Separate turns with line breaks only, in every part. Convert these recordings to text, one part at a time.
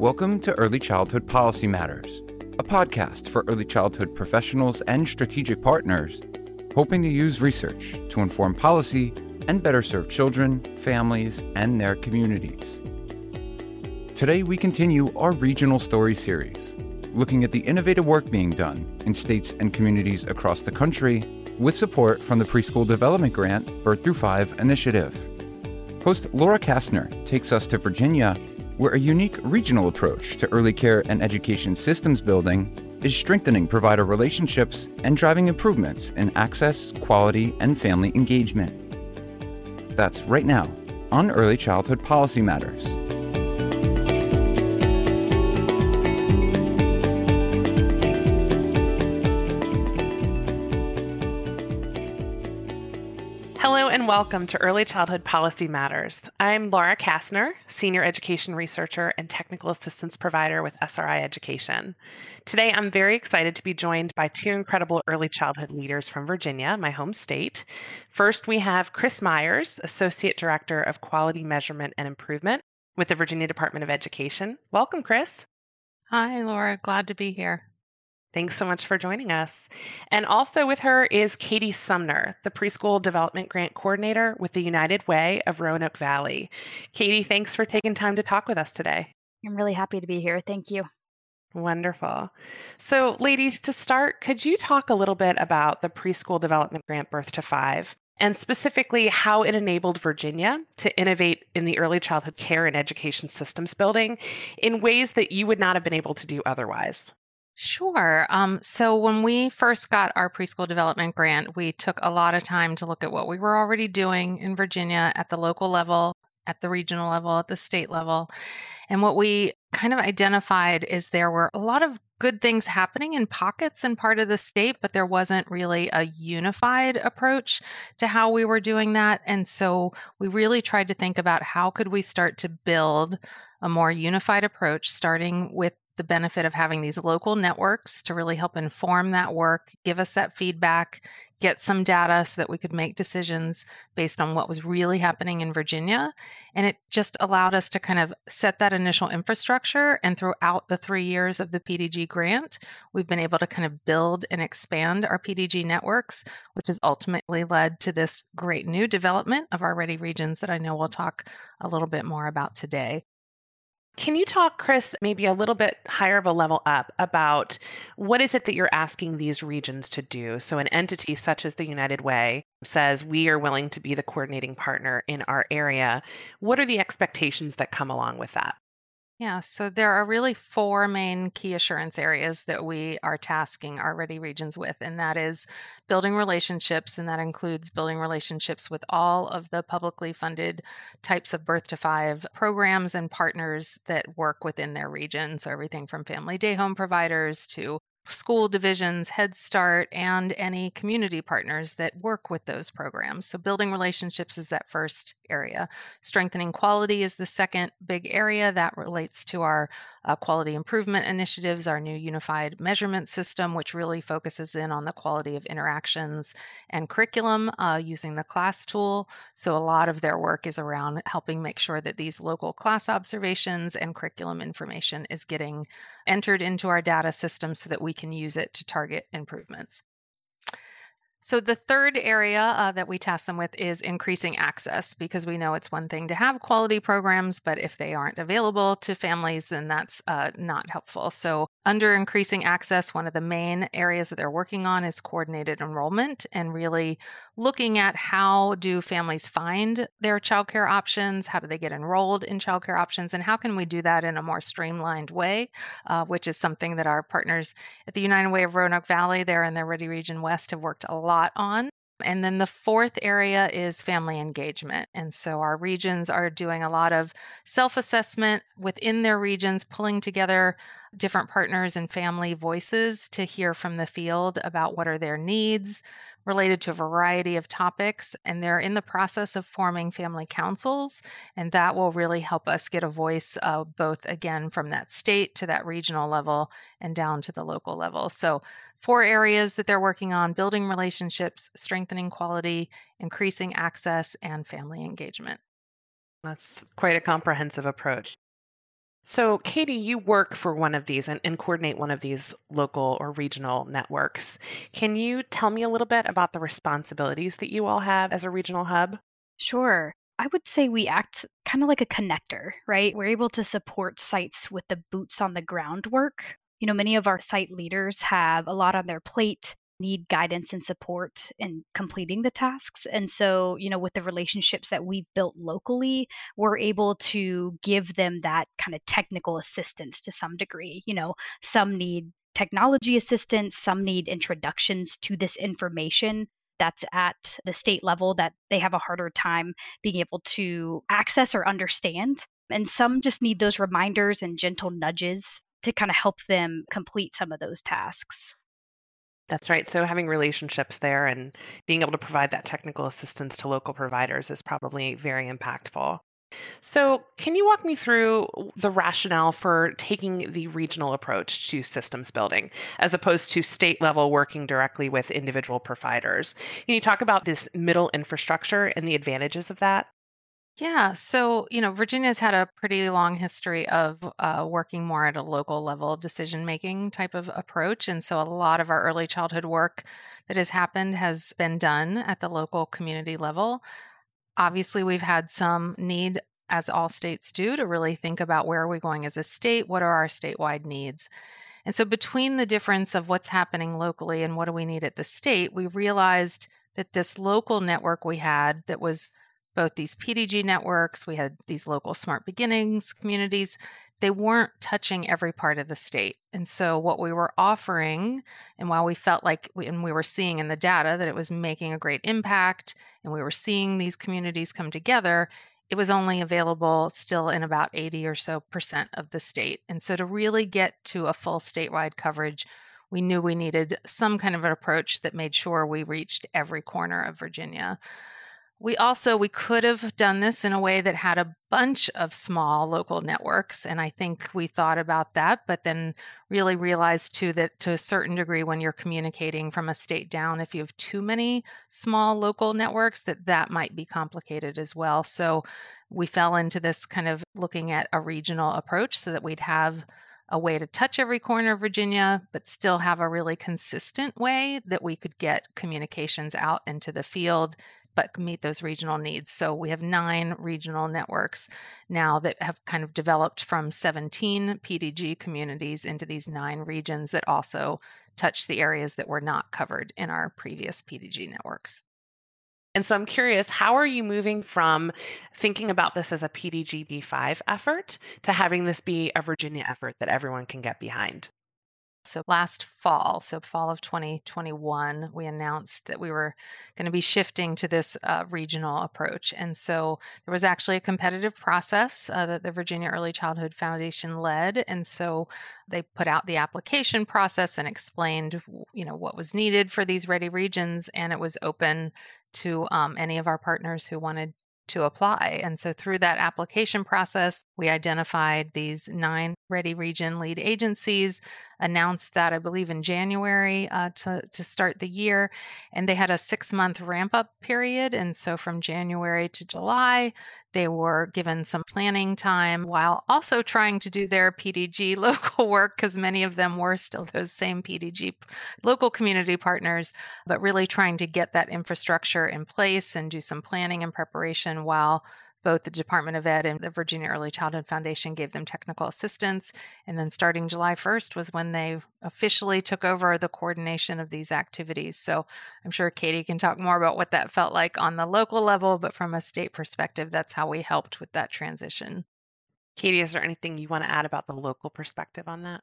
Welcome to Early Childhood Policy Matters, a podcast for early childhood professionals and strategic partners hoping to use research to inform policy and better serve children, families, and their communities. Today, we continue our regional story series, looking at the innovative work being done in states and communities across the country with support from the Preschool Development Grant Birth Through Five initiative. Host Laura Kastner takes us to Virginia, where a unique regional approach to early care and education systems building is strengthening provider relationships and driving improvements in access, quality, and family engagement. That's right now on Early Childhood Policy Matters.
Welcome to Early Childhood Policy Matters. I'm Laura Kastner, Senior Education Researcher and Technical Assistance Provider with SRI Education. Today, I'm very excited to be joined by two incredible early childhood leaders from Virginia, my home state. First, we have Chris Myers, Associate Director of Quality Measurement and Improvement with the Virginia Department of Education. Welcome, Chris.
Hi, Laura. Glad to be here.
Thanks so much for joining us. And also with her is Katie Sumner, the Preschool Development Grant Coordinator with the United Way of Roanoke Valley. Katie, thanks for taking time to talk with us today.
I'm really happy to be here. Thank you.
Wonderful. So, ladies, to start, could you talk a little bit about the Preschool Development Grant Birth to Five? and specifically how it enabled Virginia to innovate in the early childhood care and education systems building in ways that you would not have been able to do otherwise.
Sure. Um, so when we first got our preschool development grant, we took a lot of time to look at what we were already doing in Virginia at the local level, at the regional level, at the state level. And what we kind of identified is there were a lot of good things happening in pockets and part of the state, but there wasn't really a unified approach to how we were doing that. And so we really tried to think about how could we start to build a more unified approach, starting with the benefit of having these local networks to really help inform that work, give us that feedback, get some data so that we could make decisions based on what was really happening in Virginia. And it just allowed us to kind of set that initial infrastructure. And throughout the three years of the PDG grant, we've been able to kind of build and expand our PDG networks, which has ultimately led to this great new development of our ready regions that I know we'll talk a little bit more about today.
Can you talk, Chris, maybe a little bit higher of a level up about what is it that you're asking these regions to do? So, an entity such as the United Way says, We are willing to be the coordinating partner in our area. What are the expectations that come along with that?
Yeah, so there are really four main key assurance areas that we are tasking our ready regions with, and that is building relationships, and that includes building relationships with all of the publicly funded types of birth to five programs and partners that work within their region. So everything from family day home providers to school divisions, Head Start, and any community partners that work with those programs. So, building relationships is that first area. Strengthening quality is the second big area that relates to our uh, quality improvement initiatives, our new unified measurement system, which really focuses in on the quality of interactions and curriculum uh, using the class tool. So, a lot of their work is around helping make sure that these local class observations and curriculum information is getting entered into our data system so that we can use it to target improvements. So, the third area uh, that we task them with is increasing access because we know it's one thing to have quality programs, but if they aren't available to families, then that's uh, not helpful. So, under increasing access, one of the main areas that they're working on is coordinated enrollment and really looking at how do families find their childcare options, how do they get enrolled in childcare options, and how can we do that in a more streamlined way, uh, which is something that our partners at the United Way of Roanoke Valley there in the Ready Region West have worked a lot on. And then the fourth area is family engagement. And so our regions are doing a lot of self assessment within their regions, pulling together different partners and family voices to hear from the field about what are their needs related to a variety of topics. And they're in the process of forming family councils. And that will really help us get a voice, uh, both again from that state to that regional level and down to the local level. So four areas that they're working on building relationships, strengthening quality, increasing access, and family engagement.
That's quite a comprehensive approach. So, Katie, you work for one of these and, and, coordinate one of these local or regional networks. Can you tell me a little bit about the responsibilities that you all have as a regional hub?
Sure. I would say we act kind of like a connector, right? We're able to support sites with the boots on the ground work. You know, many of our site leaders have a lot on their plate need guidance and support in completing the tasks. And so, you know, with the relationships that we've built locally, we're able to give them that kind of technical assistance to some degree. You know, some need technology assistance, some need introductions to this information that's at the state level that they have a harder time being able to access or understand. And some just need those reminders and gentle nudges to kind of help them complete some of those tasks.
That's right. So having relationships there and being able to provide that technical assistance to local providers is probably very impactful. So, can you walk me through the rationale for taking the regional approach to systems building as opposed to state level working directly with individual providers? Can you talk about this middle infrastructure and the advantages of that?
Yeah, so you know, Virginia's had a pretty long history of uh, working more at a local level decision making type of approach. And so a lot of our early childhood work that has happened has been done at the local community level. Obviously, we've had some need, as all states do, to really think about where are we going as a state? What are our statewide needs? And so, between the difference of what's happening locally and what do we need at the state, we realized that this local network we had that was both these PDG networks, we had these local smart beginnings communities, they weren't touching every part of the state. And so, what we were offering, and while we felt like, we, and we were seeing in the data that it was making a great impact, and we were seeing these communities come together, it was only available still in about 80 or so percent of the state. And so, to really get to a full statewide coverage, we knew we needed some kind of an approach that made sure we reached every corner of Virginia. We also we could have done this in a way that had a bunch of small local networks and I think we thought about that but then really realized too that to a certain degree when you're communicating from a state down if you have too many small local networks that that might be complicated as well. So we fell into this kind of looking at a regional approach so that we'd have a way to touch every corner of Virginia, but still have a really consistent way that we could get communications out into the field but meet those regional needs. So we have nine regional networks now that have kind of developed from 17 PDG communities into these nine regions that also touch the areas that were not covered in our previous PDG networks.
And so I'm curious, how are you moving from thinking about this as a PDG B5 effort to having this be a Virginia effort that everyone can get behind?
So last fall, so fall of 2021, we announced that we were going to be shifting to this uh, regional approach. And so there was actually a competitive process uh, that the Virginia Early Childhood Foundation led. And so they put out the application process and explained, you know, what was needed for these ready regions. And it was open to um, any of our partners who wanted to apply. And so through that application process, we identified these nine Ready Region lead agencies, announced that I believe in January uh, to, to start the year. And they had a six month ramp up period. And so from January to July, they were given some planning time while also trying to do their PDG local work because many of them were still those same PDG local community partners, but really trying to get that infrastructure in place and do some planning and preparation while both the Department of Ed and the Virginia Early Childhood Foundation gave them technical assistance. And then starting July 1st was when they officially took over the coordination of these activities. So I'm sure Katie can talk more about what that felt like on the local level, but from a state perspective, that's how we helped with that transition.
Katie, is there anything you want to add about the local perspective on that?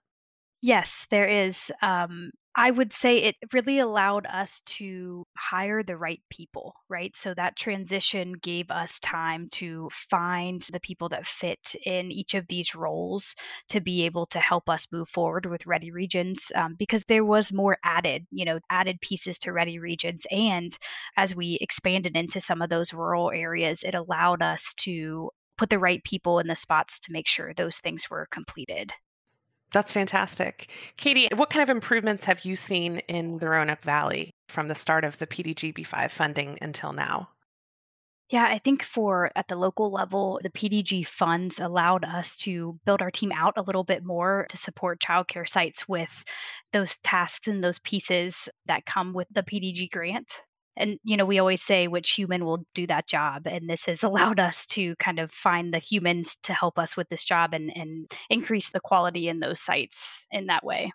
Yes, there is. Um, I would say it really allowed us to hire the right people, right? So that transition gave us time to find the people that fit in each of these roles to be able to help us move forward with Ready Regions um, because there was more added, you know, added pieces to Ready Regions. And as we expanded into some of those rural areas, it allowed us to put the right people in the spots to make sure those things were completed.
That's fantastic. Katie, what kind of improvements have you seen in the Roanoke Valley from the start of the PDGB5 funding until now?
Yeah, I think for at the local level, the PDG funds allowed us to build our team out a little bit more to support childcare sites with those tasks and those pieces that come with the PDG grant. And, you know, we always say which human will do that job. And this has allowed us to kind of find the humans to help us with this job and, and increase the quality in those sites in that way.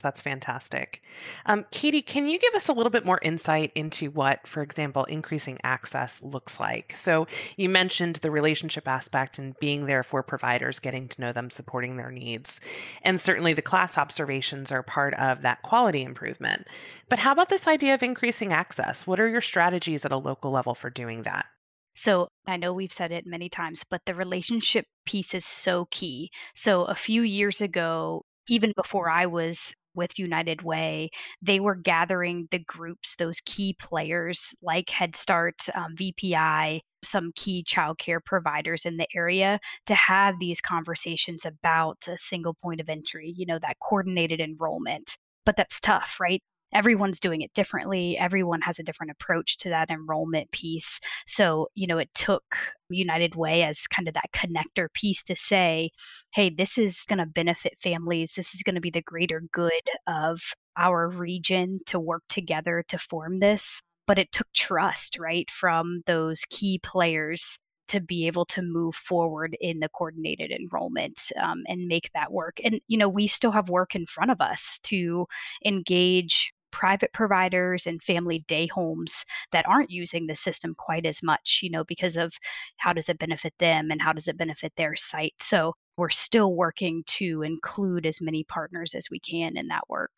That's fantastic. Um, Katie, can you give us a little bit more insight into what, for example, increasing access looks like? So, you mentioned the relationship aspect and being there for providers, getting to know them, supporting their needs. And certainly the class observations are part of that quality improvement. But how about this idea of increasing access? What are your strategies at a local level for doing that?
So I know we've said it many times, but the relationship piece is so key. So a few years ago, even before I was with United Way, they were gathering the groups, those key players like Head Start, um, VPI, some key childcare providers in the area to have these conversations about a single point of entry, you know, that coordinated enrollment. But that's tough, right? Everyone's doing it differently. Everyone has a different approach to that enrollment piece. So, you know, it took United Way as kind of that connector piece to say, hey, this is going to benefit families. This is going to be the greater good of our region to work together to form this. But it took trust, right, from those key players to be able to move forward in the coordinated enrollment um, and make that work. And, you know, we still have work in front of us to engage private providers and family day homes that aren't using the system quite as much, you know, because of how does it benefit them and how does it benefit their site. So we're still working to include as many partners as we can in that work.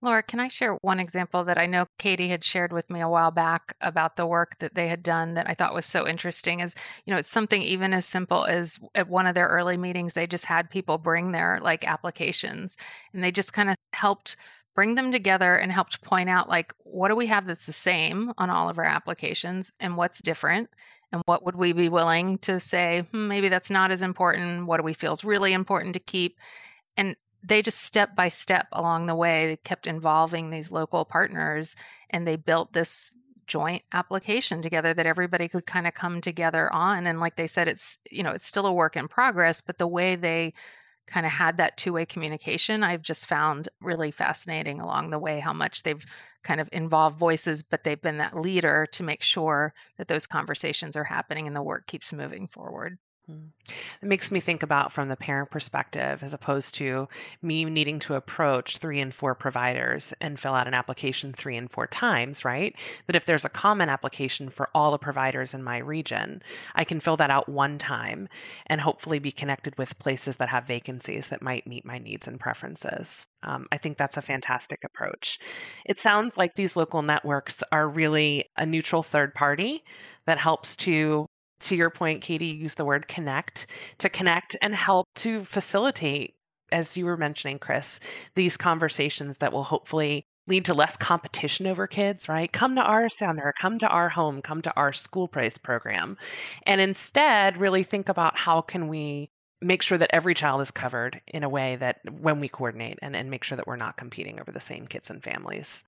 Laura, can I share one example that I know Katie had shared with me a while back about the work that they had done that I thought was so interesting? Is, you know, it's something even as simple as at one of their early meetings, they just had people bring their like applications and they just kind of helped bring them together and helped point out like what do we have that's the same on all of our applications and what's different? And what would we be willing to say hmm, maybe that's not as important. What do we feel is really important to keep? And they just step by step along the way kept involving these local partners and they built this joint application together that everybody could kind of come together on. And like they said it's you know it's still a work in progress but the way they kind of had that two way communication, I've just found really fascinating along the way how much they've kind of involved voices, but they've been that leader to make sure that those conversations are happening and the work keeps moving forward.
Mm. It makes me think about from the parent perspective as opposed to me needing to approach three and four providers and fill out an application three and four times, right? That if there's a common application for all the providers in my region, I can fill that out one time and hopefully be connected with places that have vacancies that might meet my needs and preferences. Um, I think that's a fantastic approach. It sounds like these local networks are really a neutral third party that helps to to your point, Katie used the word connect to connect and help to facilitate, as you were mentioning, Chris, these conversations that will hopefully lead to less competition over kids, right? Come to our center, come to our home, come to our school price program. And instead, really think about how can we make sure that every child is covered in a way that when we coordinate and, and make sure that we're not competing over the same kids and families.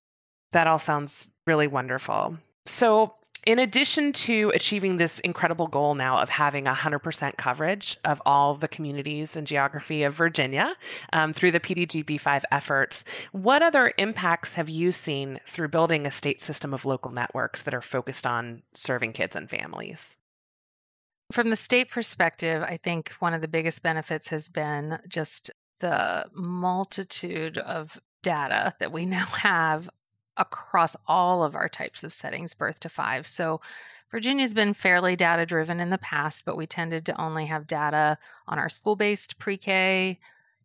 That all sounds really wonderful. So in addition to achieving this incredible goal now of having 100% coverage of all the communities and geography of Virginia um, through the PDGB5 efforts, what other impacts have you seen through building a state system of local networks that are focused on serving kids and families?
From the state perspective, I think one of the biggest benefits has been just the multitude of data that we now have across all of our types of settings, birth to five. So Virginia's been fairly data driven in the past, but we tended to only have data on our school based pre K,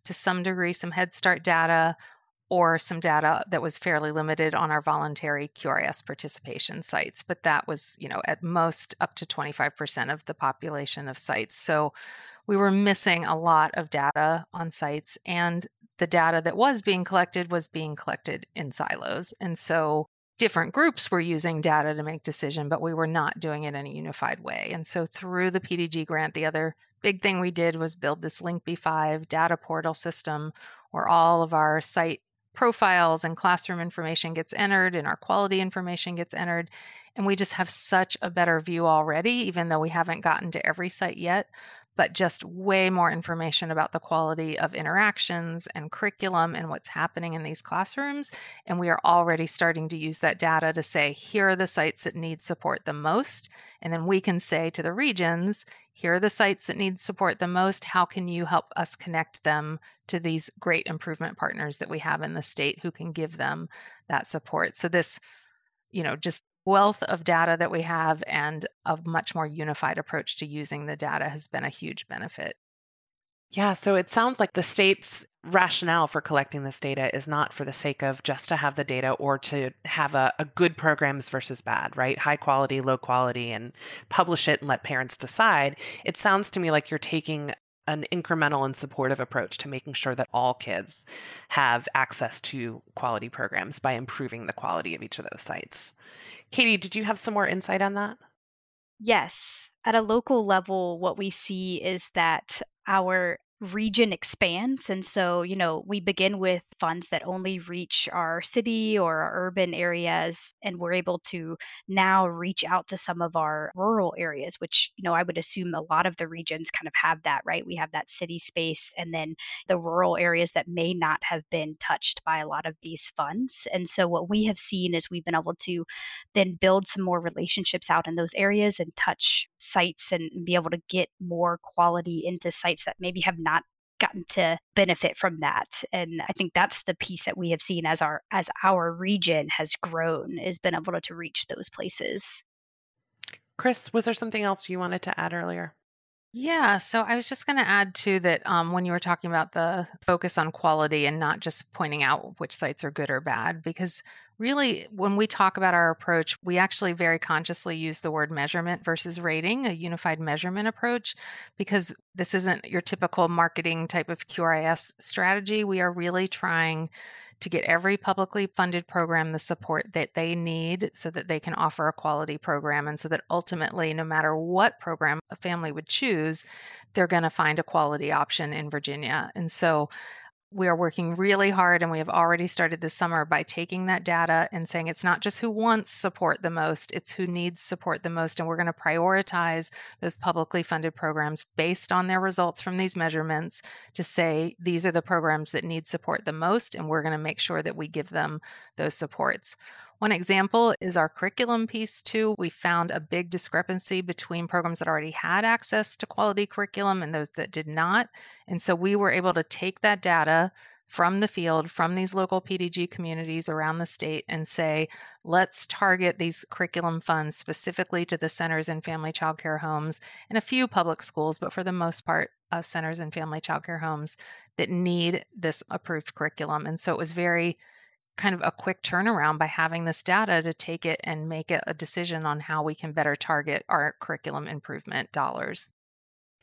to some degree, some Head Start data, or some data that was fairly limited on our voluntary QRS participation sites. But that was, you know, at most up to 25% of the population of sites. So we were missing a lot of data on sites. And the data that was being collected was being collected in silos. And so different groups were using data to make decision, but we were not doing it in a unified way. And so through the PDG grant, the other big thing we did was build this Linkb5 data portal system where all of our site profiles and classroom information gets entered and our quality information gets entered. And we just have such a better view already, even though we haven't gotten to every site yet but just way more information about the quality of interactions and curriculum and what's happening in these classrooms. And we are already starting to use that data to say, here are the sites that need support the most. And then we can say to the regions, here are the sites that need support the most. How can you help us connect them to these great improvement partners that we have in the state who can give them that support? So, this, you know, just wealth of data that we have and a much more unified approach to using the data has been a huge benefit.
Yeah, so it sounds like the state's rationale for collecting this data is not for the sake of just to have the data or to have a, a, good programs versus bad, right? High quality, low quality, and publish it and let parents decide. It sounds to me like you're taking an incremental and supportive approach to making sure that all kids have access to quality programs by improving the quality of each of those sites. Katie, did you have some more insight on that?
Yes. At a local level, what we see is that our region expands. And so, you know, we begin with funds that only reach our city or our urban areas, and we're able to now reach out to some of our rural areas, which, you know, I would assume a lot of the regions kind of have that, right? We have that city space and then the rural areas that may not have been touched by a lot of these funds. And so, what we have seen is we've been able to then build some more relationships out in those areas and touch sites and be able to get more quality into sites that maybe have not gotten to benefit from that. And i think that's the piece that we have seen as our as our region has grown is been able to reach those places.
Chris was there something else you wanted to add earlier?
Yeah, so I was just going to add to that um, when you were talking about the focus on quality and not just pointing out which sites are good or bad, because really, when we talk about our approach, we actually very consciously use the word measurement versus rating, a unified measurement approach, because this isn't your typical marketing type of QRIS strategy. We are really trying to get every publicly funded program the support that they need so that they can offer a quality program and so that ultimately no matter what program a family would choose they're going to find a quality option in Virginia and so we are working really hard and we have already started this summer by taking that data and saying it's not just who wants support the most, it's who needs support the most. And we're going to prioritize those publicly funded programs based on their results from these measurements to say these are the programs that need support the most. And we're going to make sure that we give them those supports. One example is our curriculum piece, too. We found a big discrepancy between programs that already had access to quality curriculum and those that did not. And so we were able to take that data from the field, from these local PDG communities around the state, and say, let's target these curriculum funds specifically to the centers and family child care homes and a few public schools, but for the most part, uh, centers and family child care homes that need this approved curriculum. And so it was very kind of a quick turnaround by having this data to take it and make it a decision on how we can better target our curriculum improvement dollars.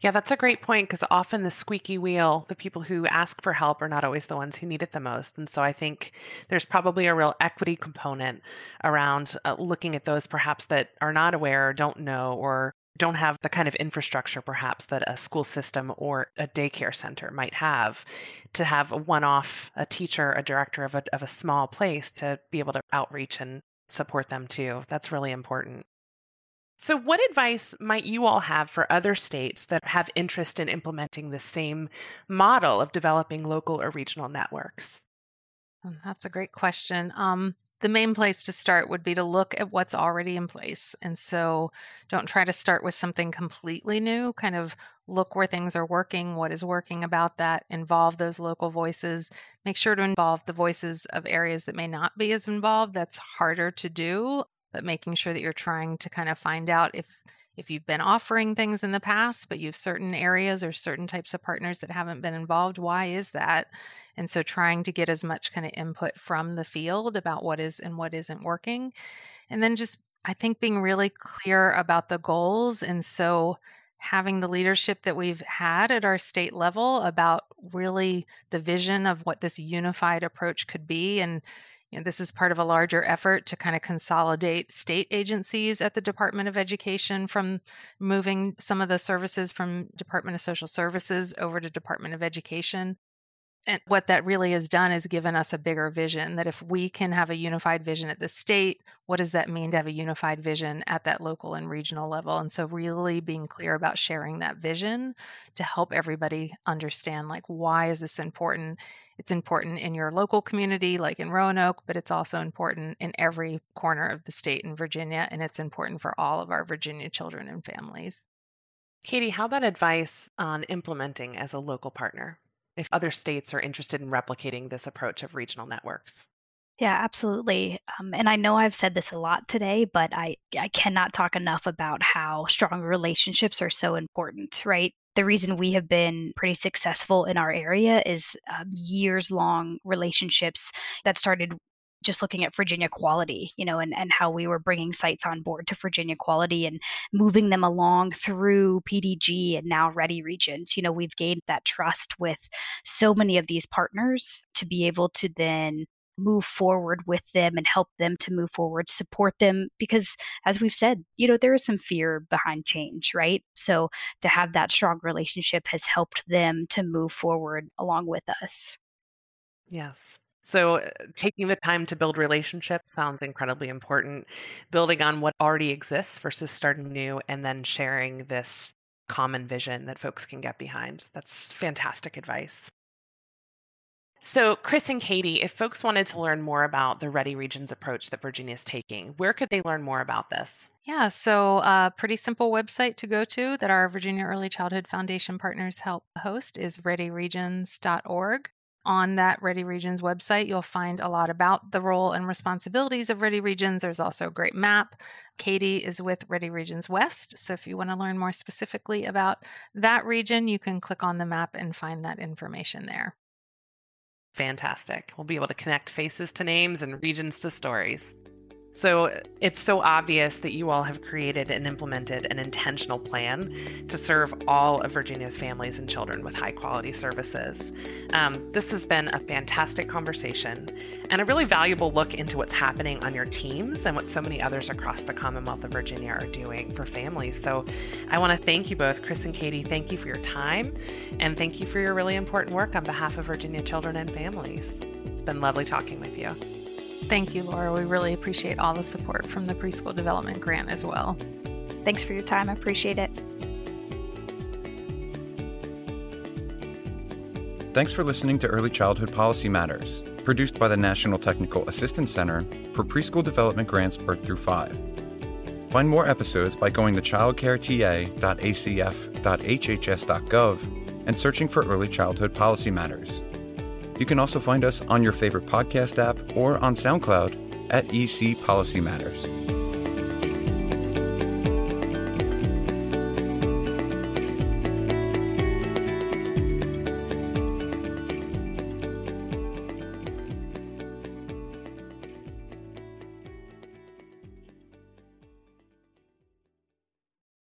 Yeah, that's a great point because often the squeaky wheel, the people who ask for help are not always the ones who need it the most. And so I think there's probably a real equity component around uh, looking at those perhaps that are not aware or don't know or don't have the kind of infrastructure perhaps that a school system or a daycare center might have to have a one-off a teacher a director of a, of a small place to be able to outreach and support them too. That's really important. So what advice might you all have for other states that have interest in implementing the same model of developing local or regional networks?
Um, that's a great question. Um, the main place to start would be to look at what's already in place. And so don't try to start with something completely new. Kind of look where things are working, what is working about that, involve those local voices. Make sure to involve the voices of areas that may not be as involved. That's harder to do, but making sure that you're trying to kind of find out if if you've been offering things in the past, but you've certain areas or certain types of partners that haven't been involved, why is that? And so trying to get as much kind of input from the field about what is and what isn't working. And then just, I think, being really clear about the goals. And so having the leadership that we've had at our state level about really the vision of what this unified approach could be and You know, this is part of a larger effort to kind of consolidate state agencies at the Department of Education from moving some of the services from Department of Social Services over to Department of Education. And what that really has done is given us a bigger vision that if we can have a unified vision at the state, what does that mean to have a unified vision at that local and regional level? And so, really being clear about sharing that vision to help everybody understand like, why is this important? It's important in your local community, like in Roanoke, but it's also important in every corner of the state in Virginia. And it's important for all of our Virginia children and families.
Katie, how about advice on implementing as a local partner? if other states are interested in replicating this approach of regional networks.
Yeah, absolutely. Um, and I know I've said this a lot today, but I, I cannot talk enough about how strong relationships are so important, right? The reason we have been pretty successful in our area is um, years long relationships that started just looking at Virginia Quality, you know, and, and how we were bringing sites on board to Virginia Quality and moving them along through PDG and now Ready Regions. You know, we've gained that trust with so many of these partners to be able to then move forward with them and help them to move forward, support them. Because as we've said, you know, there is some fear behind change, right? So to have that strong relationship has helped them to move forward along with us.
Yes. So, uh, taking the time to build relationships sounds incredibly important. Building on what already exists versus starting new, and then sharing this common vision that folks can get behind. That's fantastic advice. So, Chris and Katie, if folks wanted to learn more about the Ready Regions approach that Virginia is taking, where could they learn more about this?
Yeah, so a uh, pretty simple website to go to that our Virginia Early Childhood Foundation partners help host is readyregions.org. On that Ready Regions website, you'll find a lot about the role and responsibilities of Ready Regions. There's also a great map. Katie is with Ready Regions West. So if you want to learn more specifically about that region, you can click on the map and find that information there.
Fantastic. We'll be able to connect faces to names and regions to stories. So it's so obvious that you all have created and implemented an intentional plan to serve all of Virginia's families and children with high quality services. Um, this has been a fantastic conversation and a really valuable look into what's happening on your teams and what so many others across the Commonwealth of Virginia are doing for families. So I want to thank you both, Chris and Katie. Thank you for your time and thank you for your really important work on behalf of Virginia children and families. It's been lovely talking with you.
Thank you, Laura. We really appreciate all the support from the Preschool Development Grant as well.
Thanks for your time. I appreciate it.
Thanks for listening to Early Childhood Policy Matters, produced by the National Technical Assistance Center for Preschool Development Grants Birth Through 5. Find more episodes by going to childcareta.acf.hhs.gov and searching for Early Childhood Policy Matters. You can also find us on your favorite podcast app or on SoundCloud at EC Policy Matters.